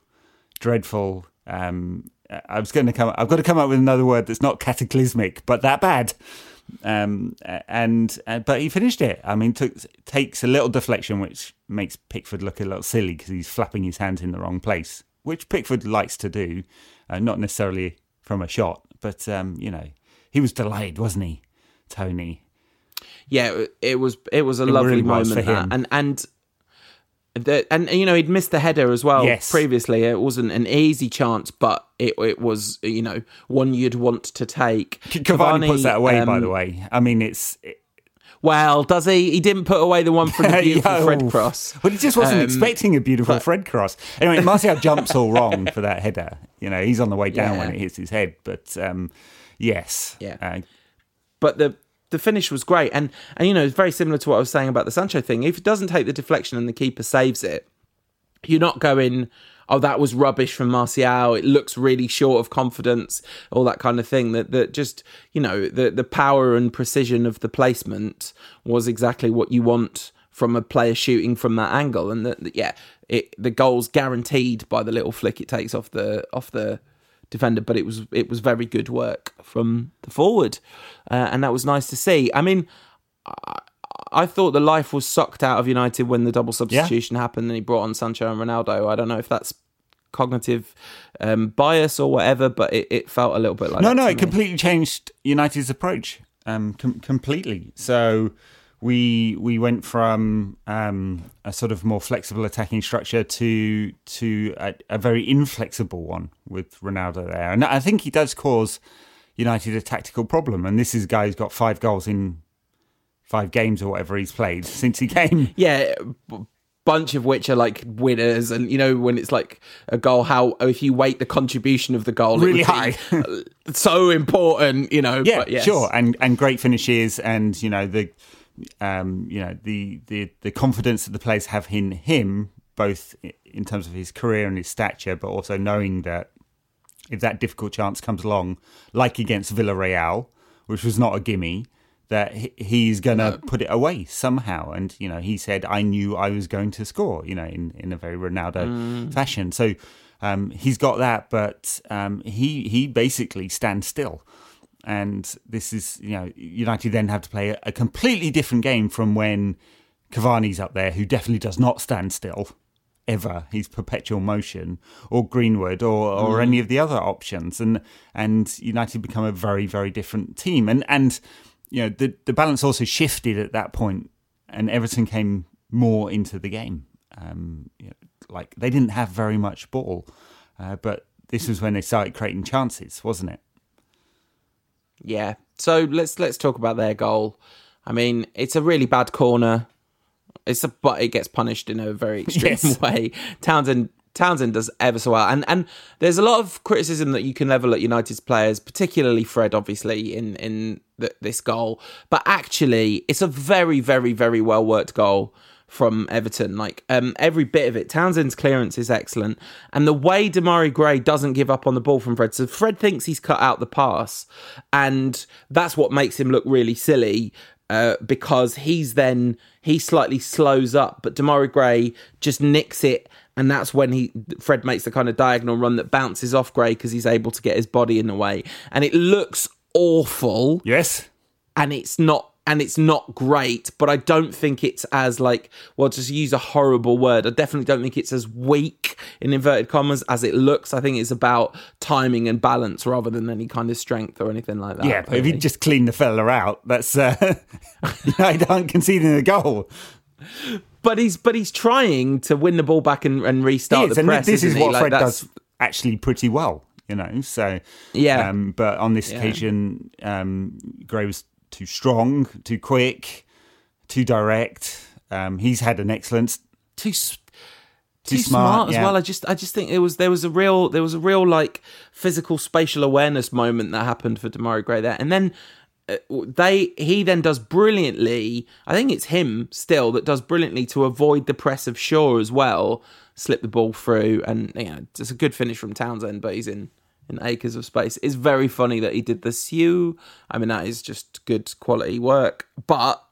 dreadful. Um, I was going to come. I've got to come up with another word that's not cataclysmic, but that bad. Um, and uh, but he finished it. I mean, took, takes a little deflection, which makes Pickford look a little silly because he's flapping his hands in the wrong place, which Pickford likes to do, uh, not necessarily from a shot, but um, you know, he was delayed, wasn't he, Tony? yeah, it was it was a lovely really moment, for him. and and. The, and you know he'd missed the header as well Yes. previously. It wasn't an easy chance, but it it was you know one you'd want to take. Cavani, puts that away, by um, the way. I mean, it's Well, does he? He didn't put away the one from the beautiful. Fred cross. Well, he just wasn't Um, expecting a beautiful Fred cross. Anyway, Martial jumps all wrong for that header. You know, he's on the way down Yeah. when it hits his head. But um, yes, Yeah. uh, but the the finish was great and and you know it's very similar to what I was saying about the Sancho thing if it doesn't take the deflection and the keeper saves it you're not going oh, that was rubbish from Martial. It looks really short of confidence, all that kind of thing. That that just you know the the power and precision of the placement was exactly what you want from a player shooting from that angle, and that yeah, it the goal's guaranteed by the little flick it takes off the off the defender, but it was it was very good work from the forward, uh, and that was nice to see. I mean. I, I thought the life was sucked out of United when the double substitution yeah. happened and he brought on Sancho and Ronaldo. I don't know if that's cognitive um, bias or whatever, but it, it, felt a little bit like no, no. It me. completely changed United's approach um, com- completely. So we we went from um, a sort of more flexible attacking structure to to a, a, very inflexible one with Ronaldo there, and I think he does cause United a tactical problem. And this is a guy who's got five goals in five games or whatever he's played since he came. Yeah, bunch of which are like winners, and you know when it's like a goal, how if you weight the contribution of the goal, really high, so important, you know. Yeah, yes. sure, and and great finishes, and you know the, um, you know the the the confidence that the players have in him, both in terms of his career and his stature, but also knowing that if that difficult chance comes along, like against Villarreal, which was not a gimme, that he's going to no. put it away somehow. And, you know, he said, I knew I was going to score, you know, in, in a very Ronaldo mm. fashion. So um, he's got that, but um, he, he basically stands still. And this is, you know, United then have to play a, completely different game from when Cavani's up there, who definitely does not stand still ever. He's perpetual motion, or Greenwood, or or mm. any of the other options, and and United become a very very different team. And and you know, the the balance also shifted at that point, and Everton came more into the game. Um, you know, like they didn't have very much ball, uh, but this was when they started creating chances, wasn't it? Yeah. So let's let's talk about their goal. I mean, it's a really bad corner. It's a but it gets punished in a very extreme yes. way. Townsend Townsend does ever so well, and and there's a lot of criticism that you can level at United's players, particularly Fred, obviously in in the, this goal. But actually, it's a very very very well worked goal from Everton. Like um, every bit of it, Townsend's clearance is excellent, and the way Demarai Gray doesn't give up on the ball from Fred. So Fred thinks he's cut out the pass, and that's what makes him look really silly. Uh, because he's then he slightly slows up, but Demarai Gray just nicks it and that's when he Fred makes the kind of diagonal run that bounces off Gray because he's able to get his body in the way, and it looks awful. Yes, and it's not. And it's not great, but I don't think it's as like well. Just use a horrible word. I definitely don't think it's as weak in inverted commas as it looks. I think it's about timing and balance rather than any kind of strength or anything like that. Yeah, but if you just clean the fella out, that's uh, I don't conceding a goal but he's but he's trying to win the ball back and, and restart the press. This is what like, Fred does actually pretty well, you know. So yeah, um, but on this yeah. occasion, um, Gray was too strong, too quick, too direct. Um, he's had an excellent too. Too, too smart, smart as yeah. well. I just, I just think it was there was a real, there was a real like physical spatial awareness moment that happened for Demarai Gray there, and then uh, they he then does brilliantly. I think it's him still that does brilliantly to avoid the press of Shaw as well. Slip the ball through, and you know, it's a good finish from Townsend, but he's in in acres of space. It's very funny that he did the Sue. I mean, that is just good quality work. But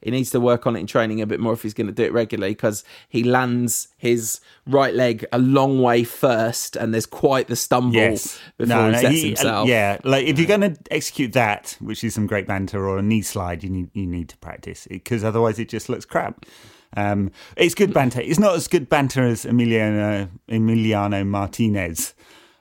he needs to work on it in training a bit more if he's going to do it regularly because he lands his right leg a long way first and there's quite the stumble yes. before no, he sets he, himself. Yeah, like if you're going to execute that, which is some great banter or a knee slide, you need you need to practice because otherwise it just looks crap. Um, it's good banter. It's not as good banter as Emiliano Emiliano Martinez.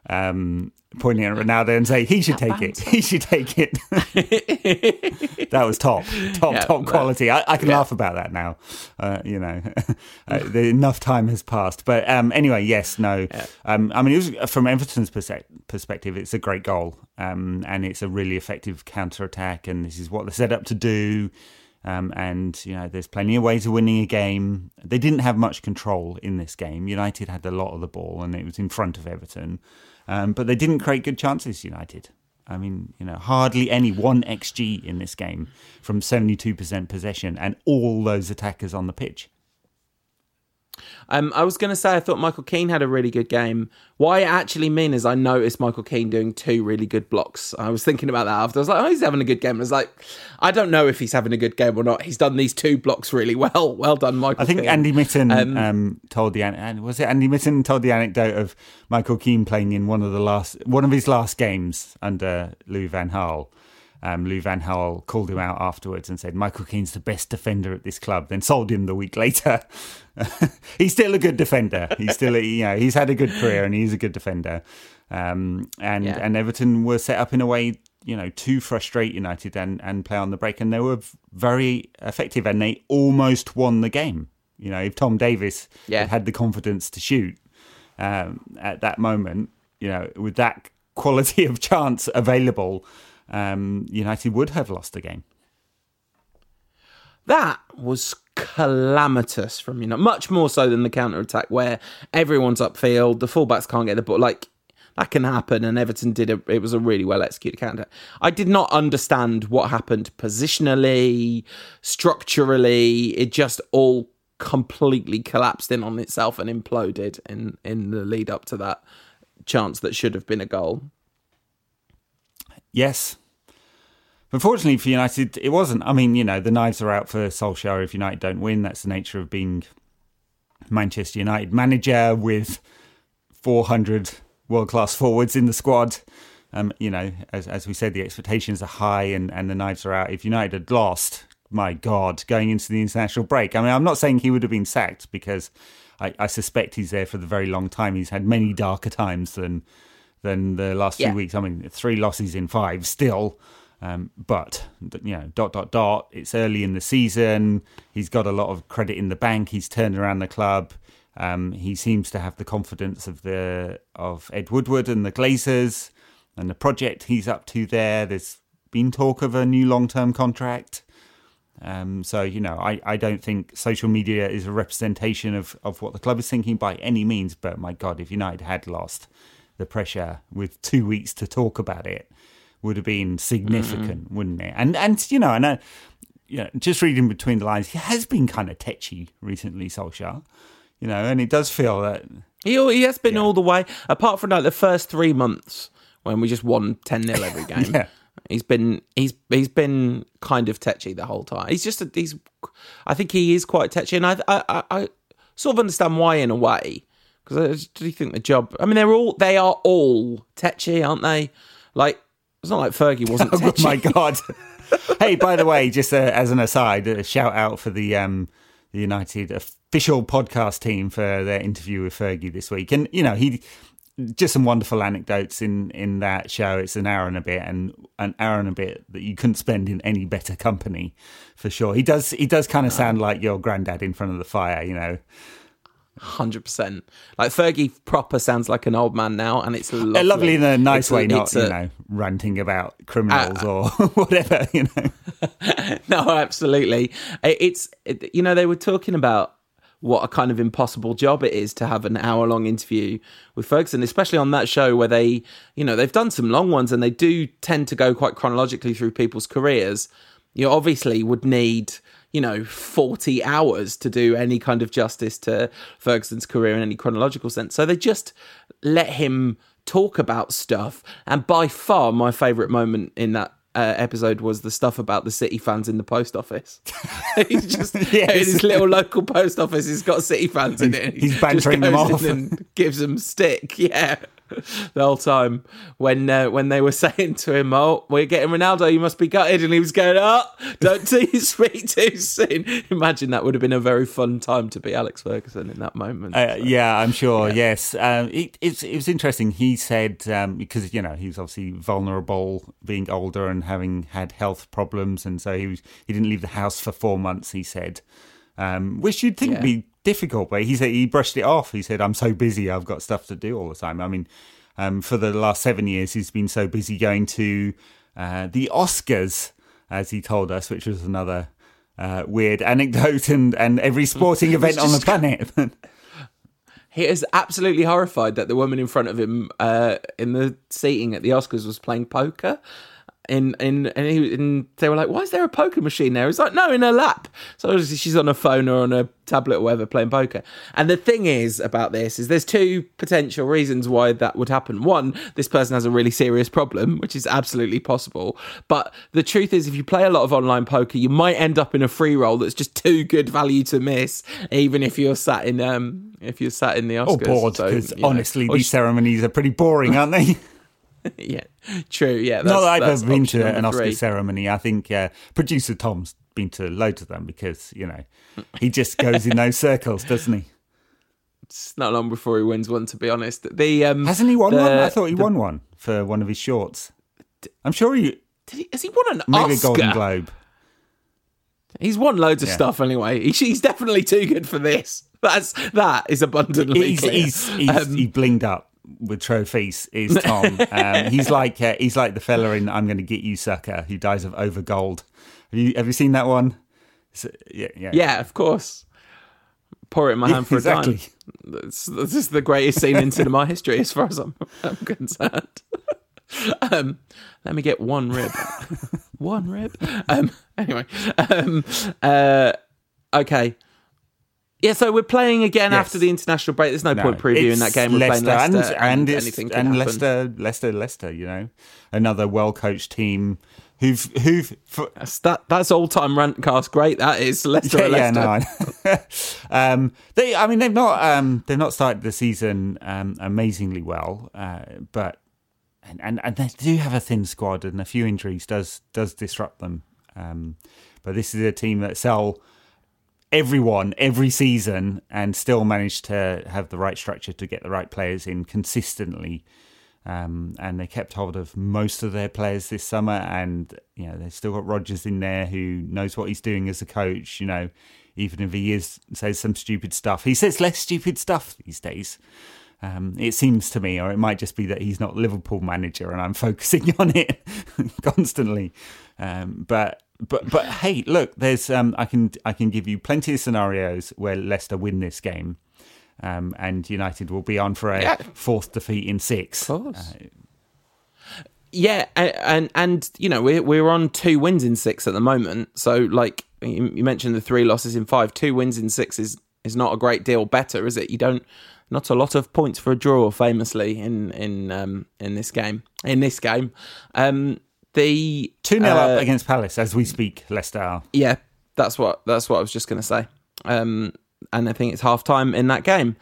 Um, pointing at Ronaldo and say he should take it. He should take it. that was top, top, yeah, top quality. I, I can yeah. laugh about that now. Uh, you know, uh, enough time has passed. But um, anyway, yes, no. Yeah. Um, I mean, it was from Everton's perspective, it's a great goal, um, and it's a really effective counter attack, and this is what they're set up to do. Um, and you know, there's plenty of ways of winning a game. They didn't have much control in this game. United had a lot of the ball, and it was in front of Everton. Um, but they didn't create good chances, United. I mean, you know, hardly any 1xG in this game from 72% possession and all those attackers on the pitch. Um, I was going to say I thought Michael Keane had a really good game. What I actually mean is I noticed Michael Keane doing two really good blocks. I was thinking about that after. I was like, oh, he's having a good game. I was like, I don't know if he's having a good game or not. He's done these two blocks really well. Well done, Michael. I think Keane. Andy Mitten um, um, told the and was it Andy Mitten told the anecdote of Michael Keane playing in one of the last one of his last games under Louis Van Gaal um, Lou Van Gaal called him out afterwards and said Michael Keane's the best defender at this club. Then sold him the week later. he's still a good defender. He's still, a, you know, he's had a good career and he's a good defender. Um, and yeah. and Everton were set up in a way, you know, to frustrate United and and play on the break, and they were very effective, and they almost won the game. You know, if Tom Davies yeah. had, had the confidence to shoot um, at that moment, you know, with that quality of chance available um, United would have lost the game. That was calamitous from you know much more so than the counter attack where everyone's upfield, the fullbacks can't get the ball. Like that can happen, and Everton did a, it was a really well executed counter. I did not understand what happened positionally, structurally. It just all completely collapsed in on itself and imploded in in the lead up to that chance that should have been a goal. Yes. Unfortunately for United, it wasn't. I mean, you know, the knives are out for Solskjaer if United don't win. That's the nature of being Manchester United manager with 400 world class forwards in the squad. Um, you know, as, as we said, the expectations are high and, and the knives are out. If United had lost, my God, going into the international break, I mean, I'm not saying he would have been sacked because I, I suspect he's there for the very long time. He's had many darker times than than the last few weeks. I mean, three losses in five still. Um, but you know, dot dot dot. It's early in the season. He's got a lot of credit in the bank. He's turned around the club. Um, he seems to have the confidence of the of Ed Woodward and the Glazers and the project he's up to there. There's been talk of a new long term contract. Um, so you know, I, I don't think social media is a representation of, of what the club is thinking by any means. But my God, if United had lost, the pressure with two weeks to talk about it would have been significant, mm-hmm. wouldn't it? And and you know, and uh, you know, just reading between the lines, he has been kind of tetchy recently, Solskjaer. You know, and it does feel that he he has been yeah. all the way. Apart from like the first three months when we just won ten 0 every game. yeah. He's been he's he's been kind of tetchy the whole time. He's just a, he's I think he is quite tetchy, and I I, I sort of understand why in a way because do you think the job? I mean, they're all they are all tetchy, aren't they? Like it's not like Fergie wasn't. oh my god! hey, by the way, just uh, as an aside, a shout out for the um, the United official podcast team for their interview with Fergie this week, and you know he just some wonderful anecdotes in in that show. It's an hour and a bit, and an hour and a bit that you couldn't spend in any better company, for sure. He does he does kind of sound like your granddad in front of the fire, you know. Hundred percent. Like Fergie proper sounds like an old man now, and it's lovely, lovely in a nice it's, way, not a, you know ranting about criminals uh, or whatever. You know. no, absolutely. It's it, you know they were talking about what a kind of impossible job it is to have an hour long interview with Ferguson, especially on that show where they, you know, they've done some long ones and they do tend to go quite chronologically through people's careers. You obviously would need you know, 40 hours to do any kind of justice to Ferguson's career in any chronological sense. So they just let him talk about stuff. And by far, my favourite moment in that uh, episode was the stuff about the City fans in the post office. he's just yes. in his little local post office. He's got City fans in it. He's bantering them off and gives them stick. Yeah. the whole time when uh, when they were saying to him, "Oh, we're getting Ronaldo, you must be gutted," and he was going, "Oh, don't tease me too soon." Imagine that would have been a very fun time to be Alex Ferguson in that moment. Uh, yeah, I'm sure. Yeah. Yes, um, it, it, it, was interesting. He said um, because you know he was obviously vulnerable, being older and having had health problems, and so he was he didn't leave the house for four months. He said. Um, which you'd think yeah. would be difficult, but he said he brushed it off. He said, "I'm so busy, I've got stuff to do all the time." I mean, um, for the last seven years, he's been so busy going to uh, the Oscars, as he told us, which was another uh, weird anecdote, and and every sporting event on the planet. he is absolutely horrified that the woman in front of him uh, in the seating at the Oscars was playing poker. In in and, he, and they were like, "Why is there a poker machine there?" He's like, "No, in her lap." So obviously she's on a phone or on a tablet or whatever playing poker. And the thing is about this is there's two potential reasons why that would happen. One, this person has a really serious problem, which is absolutely possible. But the truth is, if you play a lot of online poker, you might end up in a free roll that's just too good value to miss, even if you're sat in um if you're sat in the Oscars. Or bored, because so, honestly, know, these ceremonies are pretty boring, aren't they? yeah, true. Yeah, not that I've ever been to an Oscar ceremony. I think uh, producer Tom's been to loads of them because you know he just goes in those circles, doesn't he? It's not long before he wins one. To be honest, the um, hasn't he won the, one? I thought he the, won one for one of his shorts. I'm sure he. he has he won an maybe Oscar? a Golden Globe. He's won loads of yeah. stuff anyway. He, he's definitely too good for this. That's that is abundantly he's, clear. He's, he's, um, he blinged up with trophies is Tom. Um, he's like uh, he's like the fella in "I'm Going to Get You, Sucker," who dies of over gold. Have you have you seen that one? yeah, yeah, yeah, of course. Pour it in my hand for exactly. a dime. This, this is the greatest scene in cinema history, as far as I'm, I'm concerned. um, let me get one rib. one rib. Um, anyway, um, uh, okay. Yeah, so we're playing again yes. after the international break. There's no, no point previewing that game. We're Leicester playing Leicester, and, and, and and Leicester, Leicester, Leicester. You know, another well coached team who've who've for, that's, that that's all time rant cast. Great, that is Leicester. Yeah, Leicester. yeah no, um, they. I mean, they've not um, they've not started the season um, amazingly well, uh, but and, and and they do have a thin squad, and a few injuries does does disrupt them. Um, but this is a team that sell everyone every season and still manage to have the right structure to get the right players in consistently. Um, and they kept hold of most of their players this summer, and you know they've still got Rodgers in there who knows what he's doing as a coach. You know, even if he is says some stupid stuff, he says less stupid stuff these days. Um, it seems to me, or it might just be that he's not Liverpool manager, and I'm focusing on it constantly. Um, but but but hey, look, there's um, I can I can give you plenty of scenarios where Leicester win this game, um, and United will be on for a yeah. fourth defeat in six. Of course. Uh, yeah, and and you know we're we're on two wins in six at the moment. So like you mentioned the three losses in five, two wins in six is is not a great deal better, is it? You don't not a lot of points for a draw, famously in in um, in this game. In this game, um, the 2 0 uh, up against Palace as we speak, Leicester. Yeah, that's what that's what I was just going to say. Um, and I think it's half time in that game.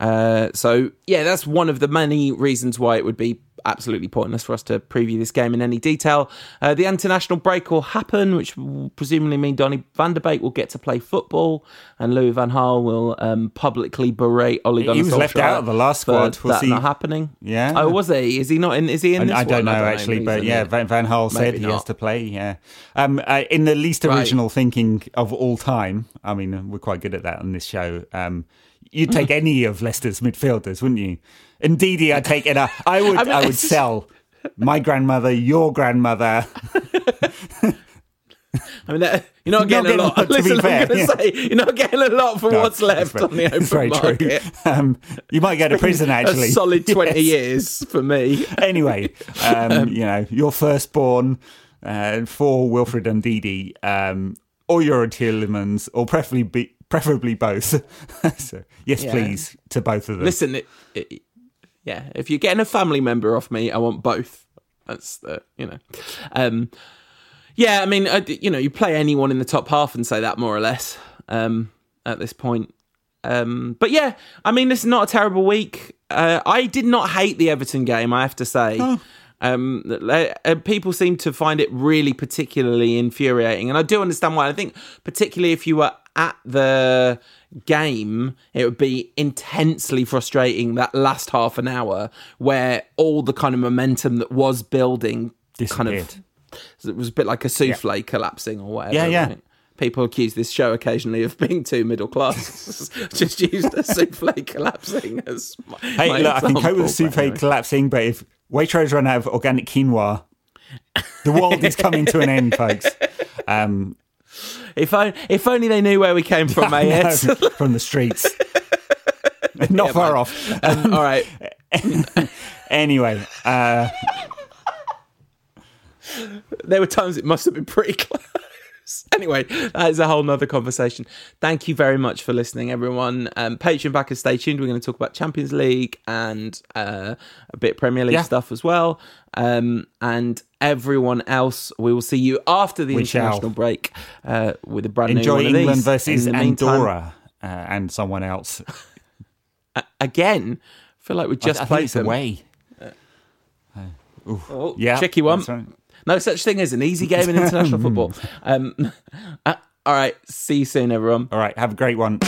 Uh, so yeah, that's one of the many reasons why it would be absolutely pointless for us to preview this game in any detail. Uh, the international break will happen, which will presumably mean Donny van der Beek will get to play football, and Louis van Gaal will um, publicly berate Ole Gunnar He was left out of the last squad. Was that he... not happening? Yeah. Oh, was he? Is he not in? Is he in this? I, I don't know I don't actually, know, but yeah, Van, van Gaal said he has to play. Yeah. Um, uh, in the least original right. thinking of all time. I mean, we're quite good at that on this show. Um, you'd take any of Leicester's midfielders, wouldn't you? Indeed, I'd take it. I would. I, mean, I would sell my grandmother, your grandmother. I mean, you're not getting, not a lot. Listen, fair, I'm going to yeah. say you're not getting a lot for no, what's left on the open very market. True. Um, you might get to prison actually. A solid twenty yes. years for me. anyway, um, um, you know, your firstborn uh, for Wilfred Ndidi, um, or your Tielemans, or preferably be, preferably both. so, yes, yeah. please, to both of them. Listen, it, it, yeah, if you're getting a family member off me, I want both. That's the, you know. Um, yeah, I mean, I, you know, you play anyone in the top half and say that more or less um, at this point. Um, but yeah, I mean, this is not a terrible week. Uh, I did not hate the Everton game, I have to say. Oh. Um, uh, people seem to find it really particularly infuriating, and I do understand why. I think particularly if you were at the game, it would be intensely frustrating that last half an hour where all the kind of momentum that was building kind of it was a bit like a souffle yeah. collapsing or whatever. Yeah, yeah. Right? People accuse this show occasionally of being too middle class. Just used a souffle collapsing as my, hey, my look, I can cope with a souffle anyway. collapsing, but if Waitrose run out of organic quinoa, the world is coming to an end, folks. Um, if, I, if only they knew where we came from, no, from the streets. Not yeah, far man. off. Um, all right. anyway, uh, there were times it must have been pretty close. Anyway, that is a whole nother conversation. Thank you very much for listening, everyone. Um, Patreon backers, stay tuned. We're going to talk about Champions League and uh, a bit Premier League Yeah. stuff as well. Um, and everyone else, we will see you after the We shall. international break uh, with a brand Enjoy new of England versus Andorra uh, and someone else. again. I feel like we just I, I played it's them. away. Oh, Yeah, tricky one. No such thing as an easy game in international football. Um, uh, all right, see you soon, everyone. All right, have a great one.